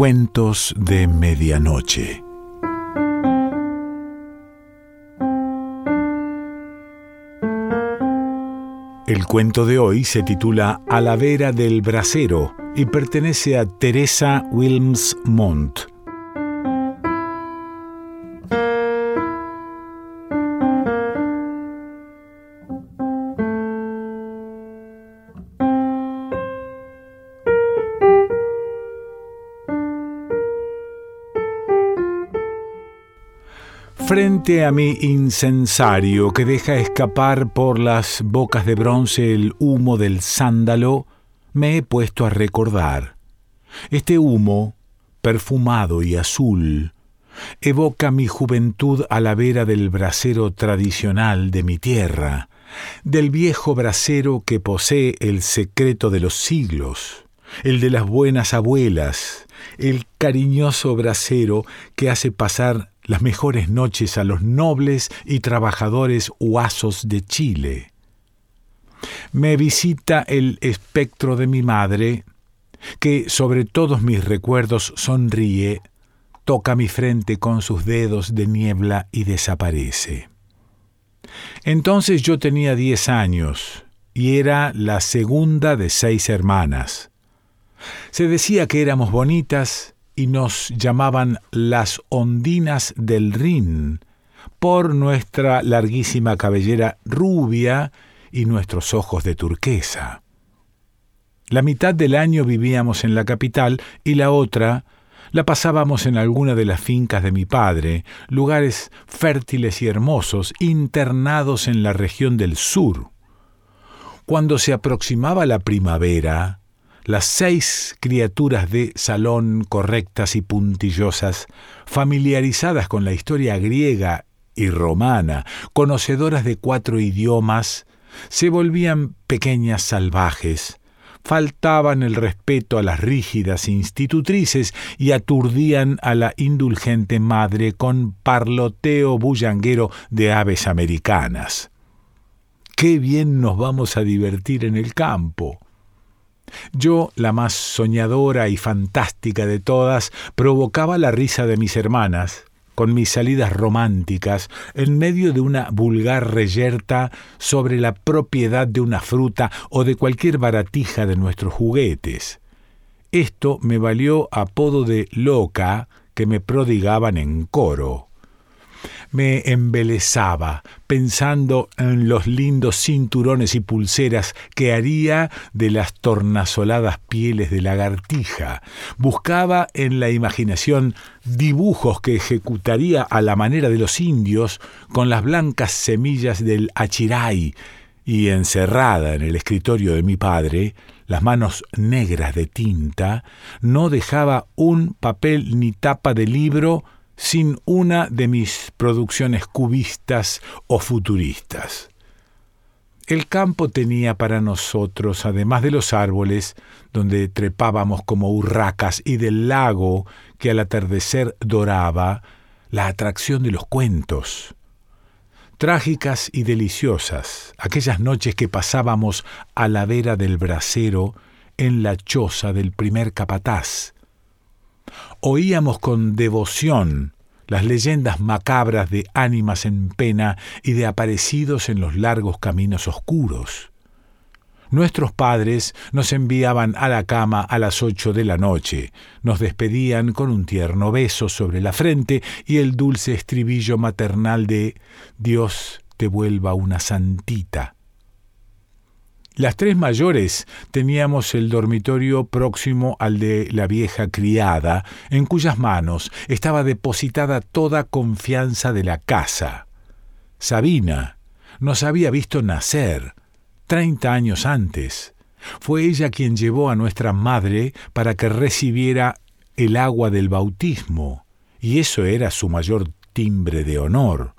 Cuentos de Medianoche. El cuento de hoy se titula A la vera del brasero y pertenece a Teresa Wilms Montt. Frente a mi incensario que deja escapar por las bocas de bronce el humo del sándalo, me he puesto a recordar. Este humo, perfumado y azul, evoca mi juventud a la vera del brasero tradicional de mi tierra, del viejo brasero que posee el secreto de los siglos, el de las buenas abuelas, el cariñoso brasero que hace pasar las mejores noches a los nobles y trabajadores huasos de Chile. Me visita el espectro de mi madre, que sobre todos mis recuerdos sonríe, toca mi frente con sus dedos de niebla y desaparece. Entonces yo tenía diez años y era la segunda de seis hermanas. Se decía que éramos bonitas y nos llamaban las ondinas del Rin por nuestra larguísima cabellera rubia y nuestros ojos de turquesa. La mitad del año vivíamos en la capital y la otra la pasábamos en alguna de las fincas de mi padre, lugares fértiles y hermosos, internados en la región del sur. Cuando se aproximaba la primavera, las seis criaturas de salón correctas y puntillosas, familiarizadas con la historia griega y romana, conocedoras de cuatro idiomas, se volvían pequeñas salvajes, faltaban el respeto a las rígidas institutrices y aturdían a la indulgente madre con parloteo bullanguero de aves americanas. Qué bien nos vamos a divertir en el campo. Yo, la más soñadora y fantástica de todas, provocaba la risa de mis hermanas, con mis salidas románticas, en medio de una vulgar reyerta sobre la propiedad de una fruta o de cualquier baratija de nuestros juguetes. Esto me valió apodo de loca que me prodigaban en coro me embelezaba, pensando en los lindos cinturones y pulseras que haría de las tornasoladas pieles de lagartija. Buscaba en la imaginación dibujos que ejecutaría a la manera de los indios con las blancas semillas del achiray, y encerrada en el escritorio de mi padre, las manos negras de tinta, no dejaba un papel ni tapa de libro sin una de mis producciones cubistas o futuristas. El campo tenía para nosotros, además de los árboles, donde trepábamos como urracas, y del lago que al atardecer doraba, la atracción de los cuentos. Trágicas y deliciosas, aquellas noches que pasábamos a la vera del brasero en la choza del primer capataz, Oíamos con devoción las leyendas macabras de ánimas en pena y de aparecidos en los largos caminos oscuros. Nuestros padres nos enviaban a la cama a las ocho de la noche, nos despedían con un tierno beso sobre la frente y el dulce estribillo maternal de Dios te vuelva una santita. Las tres mayores teníamos el dormitorio próximo al de la vieja criada, en cuyas manos estaba depositada toda confianza de la casa. Sabina nos había visto nacer treinta años antes. Fue ella quien llevó a nuestra madre para que recibiera el agua del bautismo, y eso era su mayor timbre de honor.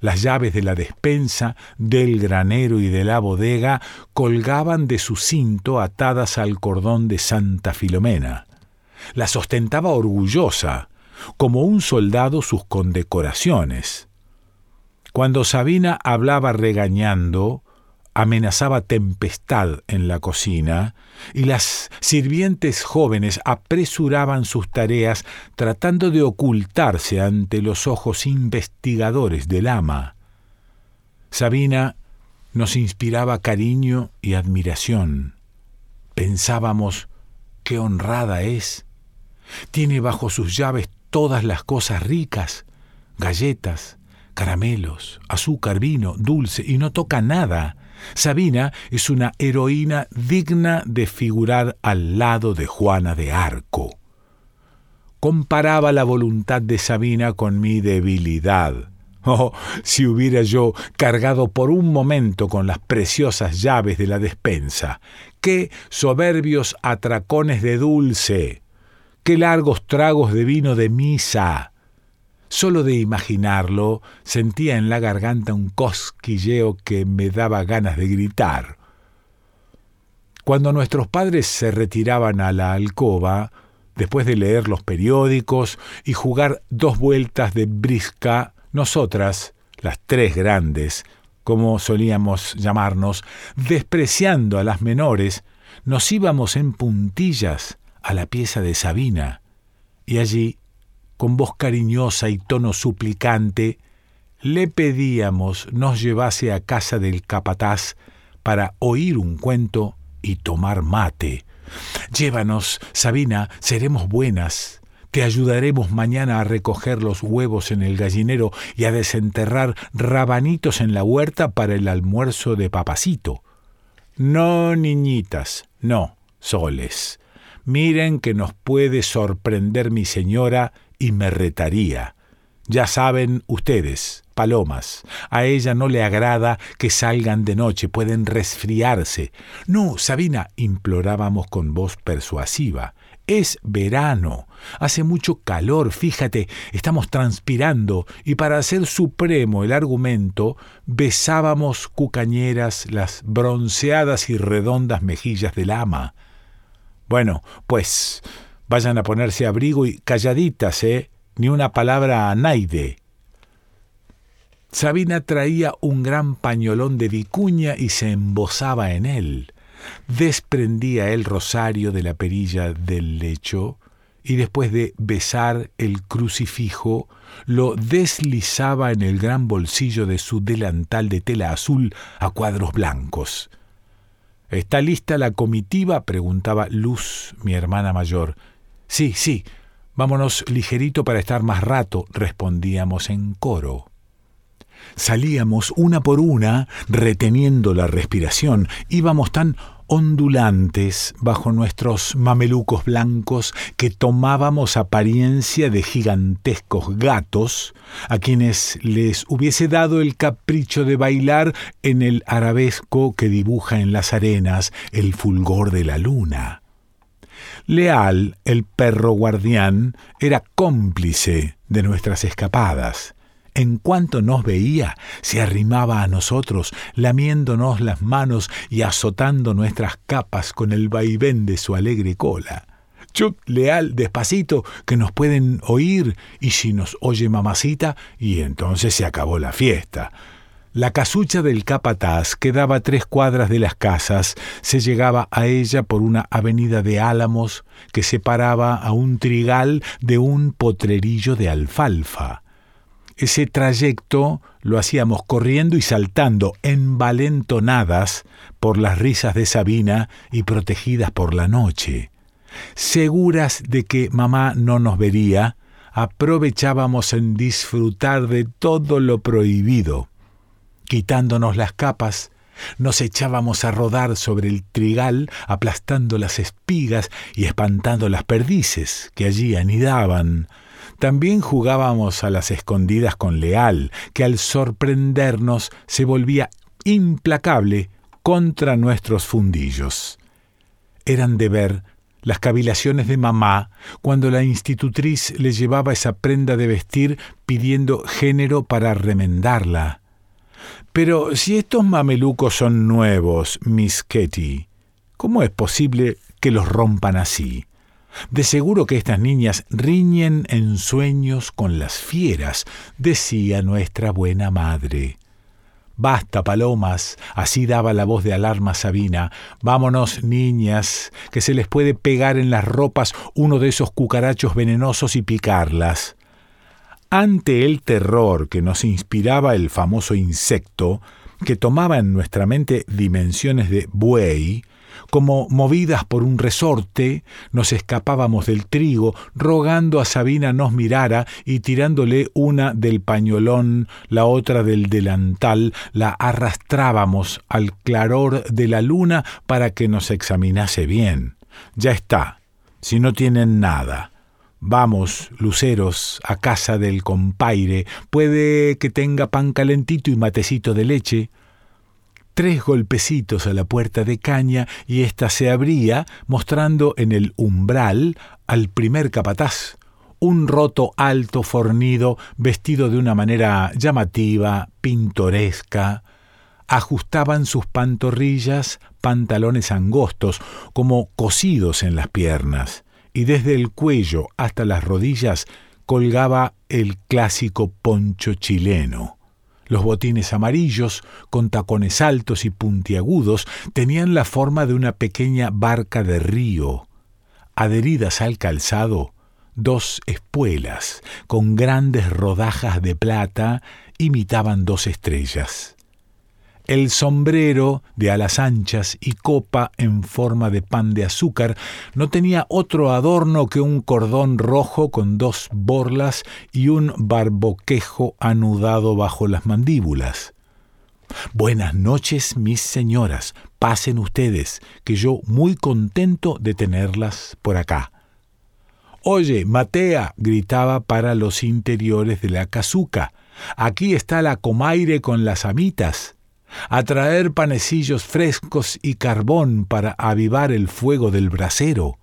Las llaves de la despensa, del granero y de la bodega colgaban de su cinto atadas al cordón de Santa Filomena. Las ostentaba orgullosa, como un soldado sus condecoraciones. Cuando Sabina hablaba regañando, amenazaba tempestad en la cocina y las sirvientes jóvenes apresuraban sus tareas tratando de ocultarse ante los ojos investigadores del ama. Sabina nos inspiraba cariño y admiración. Pensábamos, qué honrada es. Tiene bajo sus llaves todas las cosas ricas, galletas, caramelos, azúcar, vino, dulce, y no toca nada. Sabina es una heroína digna de figurar al lado de Juana de Arco. Comparaba la voluntad de Sabina con mi debilidad. Oh, si hubiera yo cargado por un momento con las preciosas llaves de la despensa. Qué soberbios atracones de dulce. Qué largos tragos de vino de misa. Solo de imaginarlo sentía en la garganta un cosquilleo que me daba ganas de gritar. Cuando nuestros padres se retiraban a la alcoba, después de leer los periódicos y jugar dos vueltas de brisca, nosotras, las tres grandes, como solíamos llamarnos, despreciando a las menores, nos íbamos en puntillas a la pieza de Sabina, y allí con voz cariñosa y tono suplicante, le pedíamos nos llevase a casa del capataz para oír un cuento y tomar mate. Llévanos, Sabina, seremos buenas. Te ayudaremos mañana a recoger los huevos en el gallinero y a desenterrar rabanitos en la huerta para el almuerzo de papacito. No, niñitas, no, soles. Miren que nos puede sorprender mi señora y me retaría. Ya saben ustedes, palomas, a ella no le agrada que salgan de noche, pueden resfriarse. No, Sabina, implorábamos con voz persuasiva. Es verano, hace mucho calor, fíjate, estamos transpirando, y para hacer supremo el argumento, besábamos cucañeras las bronceadas y redondas mejillas del ama. Bueno, pues Vayan a ponerse abrigo y calladitas, ¿eh? Ni una palabra a Naide. Sabina traía un gran pañolón de vicuña y se embosaba en él. Desprendía el rosario de la perilla del lecho y después de besar el crucifijo, lo deslizaba en el gran bolsillo de su delantal de tela azul a cuadros blancos. ¿Está lista la comitiva? preguntaba Luz, mi hermana mayor. Sí, sí, vámonos ligerito para estar más rato, respondíamos en coro. Salíamos una por una, reteniendo la respiración, íbamos tan ondulantes bajo nuestros mamelucos blancos que tomábamos apariencia de gigantescos gatos, a quienes les hubiese dado el capricho de bailar en el arabesco que dibuja en las arenas el fulgor de la luna. Leal, el perro guardián, era cómplice de nuestras escapadas. En cuanto nos veía, se arrimaba a nosotros, lamiéndonos las manos y azotando nuestras capas con el vaivén de su alegre cola. Chuck, leal, despacito, que nos pueden oír, y si nos oye mamacita, y entonces se acabó la fiesta. La casucha del capataz quedaba a tres cuadras de las casas, se llegaba a ella por una avenida de álamos que separaba a un trigal de un potrerillo de alfalfa. Ese trayecto lo hacíamos corriendo y saltando, envalentonadas por las risas de Sabina y protegidas por la noche. Seguras de que mamá no nos vería, aprovechábamos en disfrutar de todo lo prohibido Quitándonos las capas, nos echábamos a rodar sobre el trigal, aplastando las espigas y espantando las perdices que allí anidaban. También jugábamos a las escondidas con Leal, que al sorprendernos se volvía implacable contra nuestros fundillos. Eran de ver las cavilaciones de mamá cuando la institutriz le llevaba esa prenda de vestir pidiendo género para remendarla. Pero si estos mamelucos son nuevos, Miss Ketty, ¿cómo es posible que los rompan así? De seguro que estas niñas riñen en sueños con las fieras, decía nuestra buena madre. Basta, palomas, así daba la voz de alarma Sabina. Vámonos, niñas, que se les puede pegar en las ropas uno de esos cucarachos venenosos y picarlas. Ante el terror que nos inspiraba el famoso insecto, que tomaba en nuestra mente dimensiones de buey, como movidas por un resorte, nos escapábamos del trigo, rogando a Sabina nos mirara y tirándole una del pañolón, la otra del delantal, la arrastrábamos al claror de la luna para que nos examinase bien. Ya está, si no tienen nada. Vamos, luceros, a casa del compaire. Puede que tenga pan calentito y matecito de leche tres golpecitos a la puerta de caña y ésta se abría, mostrando en el umbral al primer capataz, un roto alto fornido, vestido de una manera llamativa, pintoresca. Ajustaban sus pantorrillas pantalones angostos, como cosidos en las piernas, y desde el cuello hasta las rodillas colgaba el clásico poncho chileno. Los botines amarillos, con tacones altos y puntiagudos, tenían la forma de una pequeña barca de río. Adheridas al calzado, dos espuelas, con grandes rodajas de plata, imitaban dos estrellas. El sombrero de alas anchas y copa en forma de pan de azúcar no tenía otro adorno que un cordón rojo con dos borlas y un barboquejo anudado bajo las mandíbulas. Buenas noches, mis señoras. Pasen ustedes, que yo muy contento de tenerlas por acá. Oye, Matea, gritaba para los interiores de la casuca. Aquí está la comaire con las amitas a traer panecillos frescos y carbón para avivar el fuego del brasero.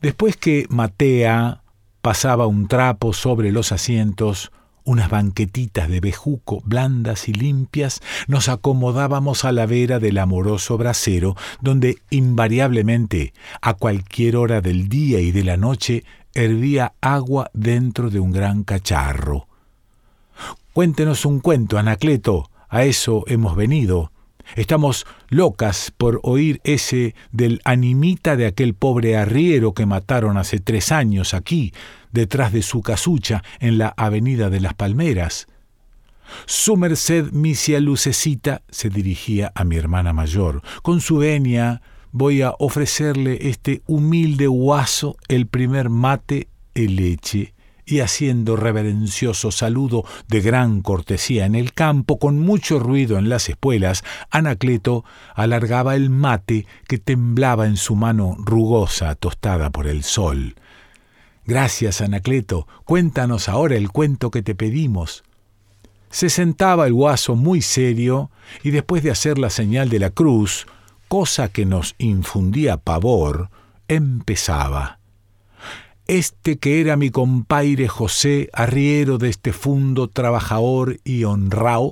Después que Matea pasaba un trapo sobre los asientos, unas banquetitas de bejuco blandas y limpias, nos acomodábamos a la vera del amoroso brasero, donde invariablemente, a cualquier hora del día y de la noche, hervía agua dentro de un gran cacharro. Cuéntenos un cuento, Anacleto, a eso hemos venido. Estamos locas por oír ese del animita de aquel pobre arriero que mataron hace tres años aquí, detrás de su casucha, en la avenida de las Palmeras. Su merced, misia Lucecita, se dirigía a mi hermana mayor. Con su venia voy a ofrecerle este humilde guaso el primer mate y leche y haciendo reverencioso saludo de gran cortesía en el campo, con mucho ruido en las espuelas, Anacleto alargaba el mate que temblaba en su mano rugosa, tostada por el sol. Gracias, Anacleto, cuéntanos ahora el cuento que te pedimos. Se sentaba el guaso muy serio y después de hacer la señal de la cruz, cosa que nos infundía pavor, empezaba. Este que era mi compaire José, arriero de este fundo trabajador y honrao,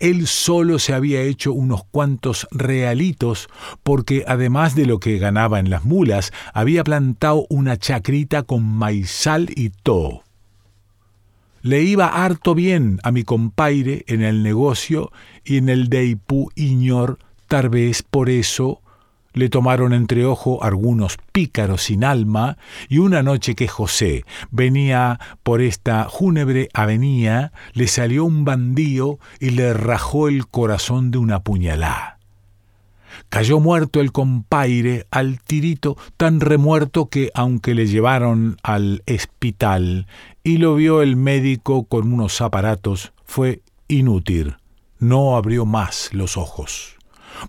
él solo se había hecho unos cuantos realitos, porque además de lo que ganaba en las mulas, había plantado una chacrita con maizal y todo. Le iba harto bien a mi compaire en el negocio y en el de Ipú Iñor, tal vez por eso le tomaron entre ojo algunos pícaros sin alma, y una noche que José venía por esta júnebre avenida, le salió un bandío y le rajó el corazón de una puñalá. Cayó muerto el compaire al tirito, tan remuerto que, aunque le llevaron al hospital y lo vio el médico con unos aparatos, fue inútil. No abrió más los ojos.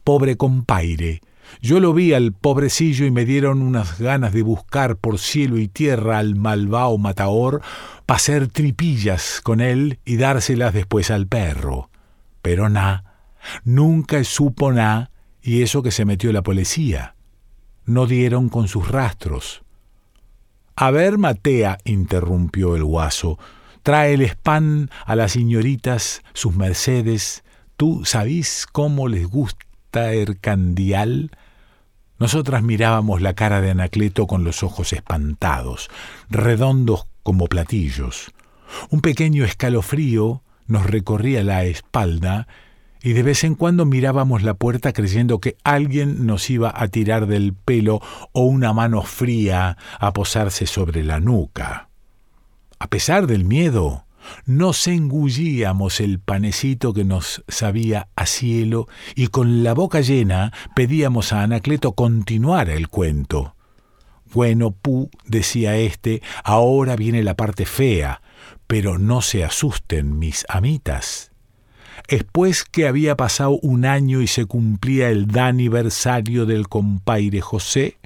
Pobre compaire, yo lo vi al pobrecillo y me dieron unas ganas de buscar por cielo y tierra al malvao mataor para hacer tripillas con él y dárselas después al perro. Pero na, nunca supo na, y eso que se metió la policía. No dieron con sus rastros. A ver, Matea, interrumpió el guaso, trae el spam a las señoritas, sus mercedes. ¿Tú sabís cómo les gusta candial. Nosotras mirábamos la cara de Anacleto con los ojos espantados, redondos como platillos. Un pequeño escalofrío nos recorría la espalda y de vez en cuando mirábamos la puerta creyendo que alguien nos iba a tirar del pelo o una mano fría a posarse sobre la nuca. A pesar del miedo, nos engullíamos el panecito que nos sabía a cielo y con la boca llena pedíamos a Anacleto continuar el cuento. Bueno, Pu, decía éste, ahora viene la parte fea, pero no se asusten, mis amitas. Después que había pasado un año y se cumplía el aniversario del compaire José,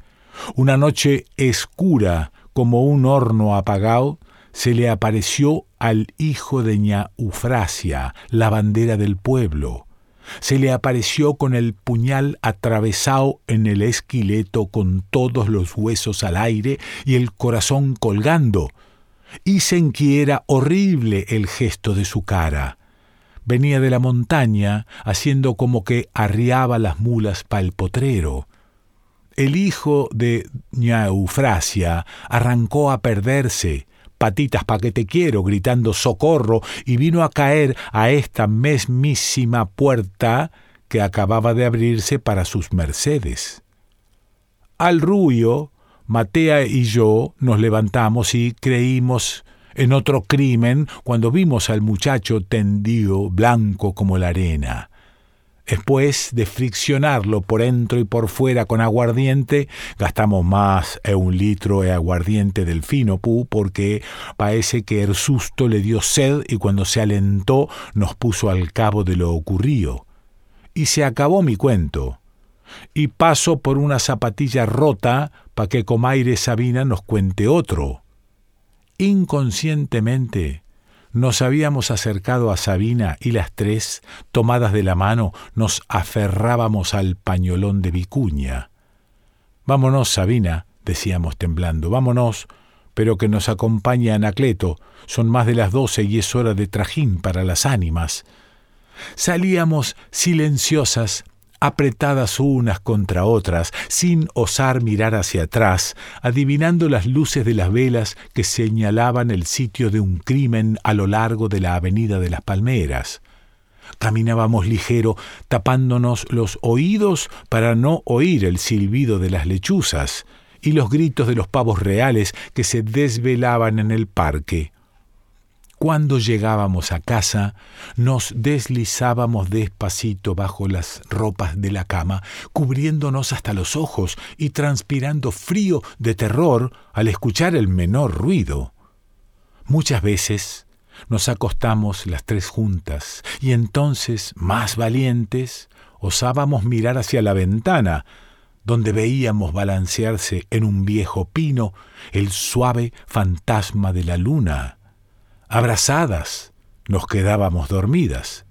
una noche escura como un horno apagado, se le apareció al hijo de ña Ufrasia, la bandera del pueblo. Se le apareció con el puñal atravesado en el esqueleto con todos los huesos al aire y el corazón colgando. Y que era horrible el gesto de su cara. Venía de la montaña haciendo como que arriaba las mulas el potrero. El hijo de ña Eufrasia arrancó a perderse, patitas pa' que te quiero, gritando socorro, y vino a caer a esta mesmísima puerta que acababa de abrirse para sus mercedes. Al ruyo, Matea y yo nos levantamos y creímos en otro crimen cuando vimos al muchacho tendido blanco como la arena. Después de friccionarlo por dentro y por fuera con aguardiente, gastamos más de un litro de aguardiente del fino pu porque parece que el susto le dio sed y cuando se alentó nos puso al cabo de lo ocurrido. Y se acabó mi cuento. Y paso por una zapatilla rota para que Comaire Sabina nos cuente otro. Inconscientemente nos habíamos acercado a Sabina y las tres, tomadas de la mano, nos aferrábamos al pañolón de Vicuña. Vámonos, Sabina, decíamos temblando, vámonos, pero que nos acompañe Anacleto, son más de las doce y es hora de trajín para las ánimas. Salíamos silenciosas, apretadas unas contra otras, sin osar mirar hacia atrás, adivinando las luces de las velas que señalaban el sitio de un crimen a lo largo de la avenida de las Palmeras. Caminábamos ligero, tapándonos los oídos para no oír el silbido de las lechuzas y los gritos de los pavos reales que se desvelaban en el parque. Cuando llegábamos a casa, nos deslizábamos despacito bajo las ropas de la cama, cubriéndonos hasta los ojos y transpirando frío de terror al escuchar el menor ruido. Muchas veces nos acostamos las tres juntas y entonces, más valientes, osábamos mirar hacia la ventana, donde veíamos balancearse en un viejo pino el suave fantasma de la luna abrazadas, nos quedábamos dormidas.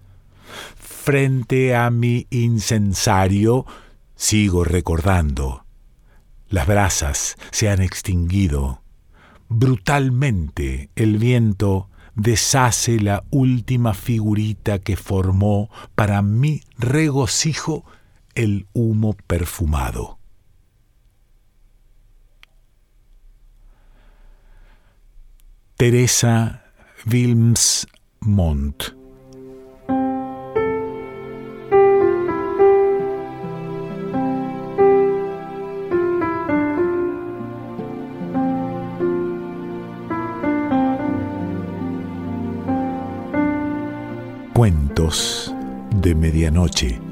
Frente a mi incensario sigo recordando. Las brasas se han extinguido. Brutalmente el viento deshace la última figurita que formó para mi regocijo el humo perfumado. Teresa Wilmsmont. Cuentos de Medianoche.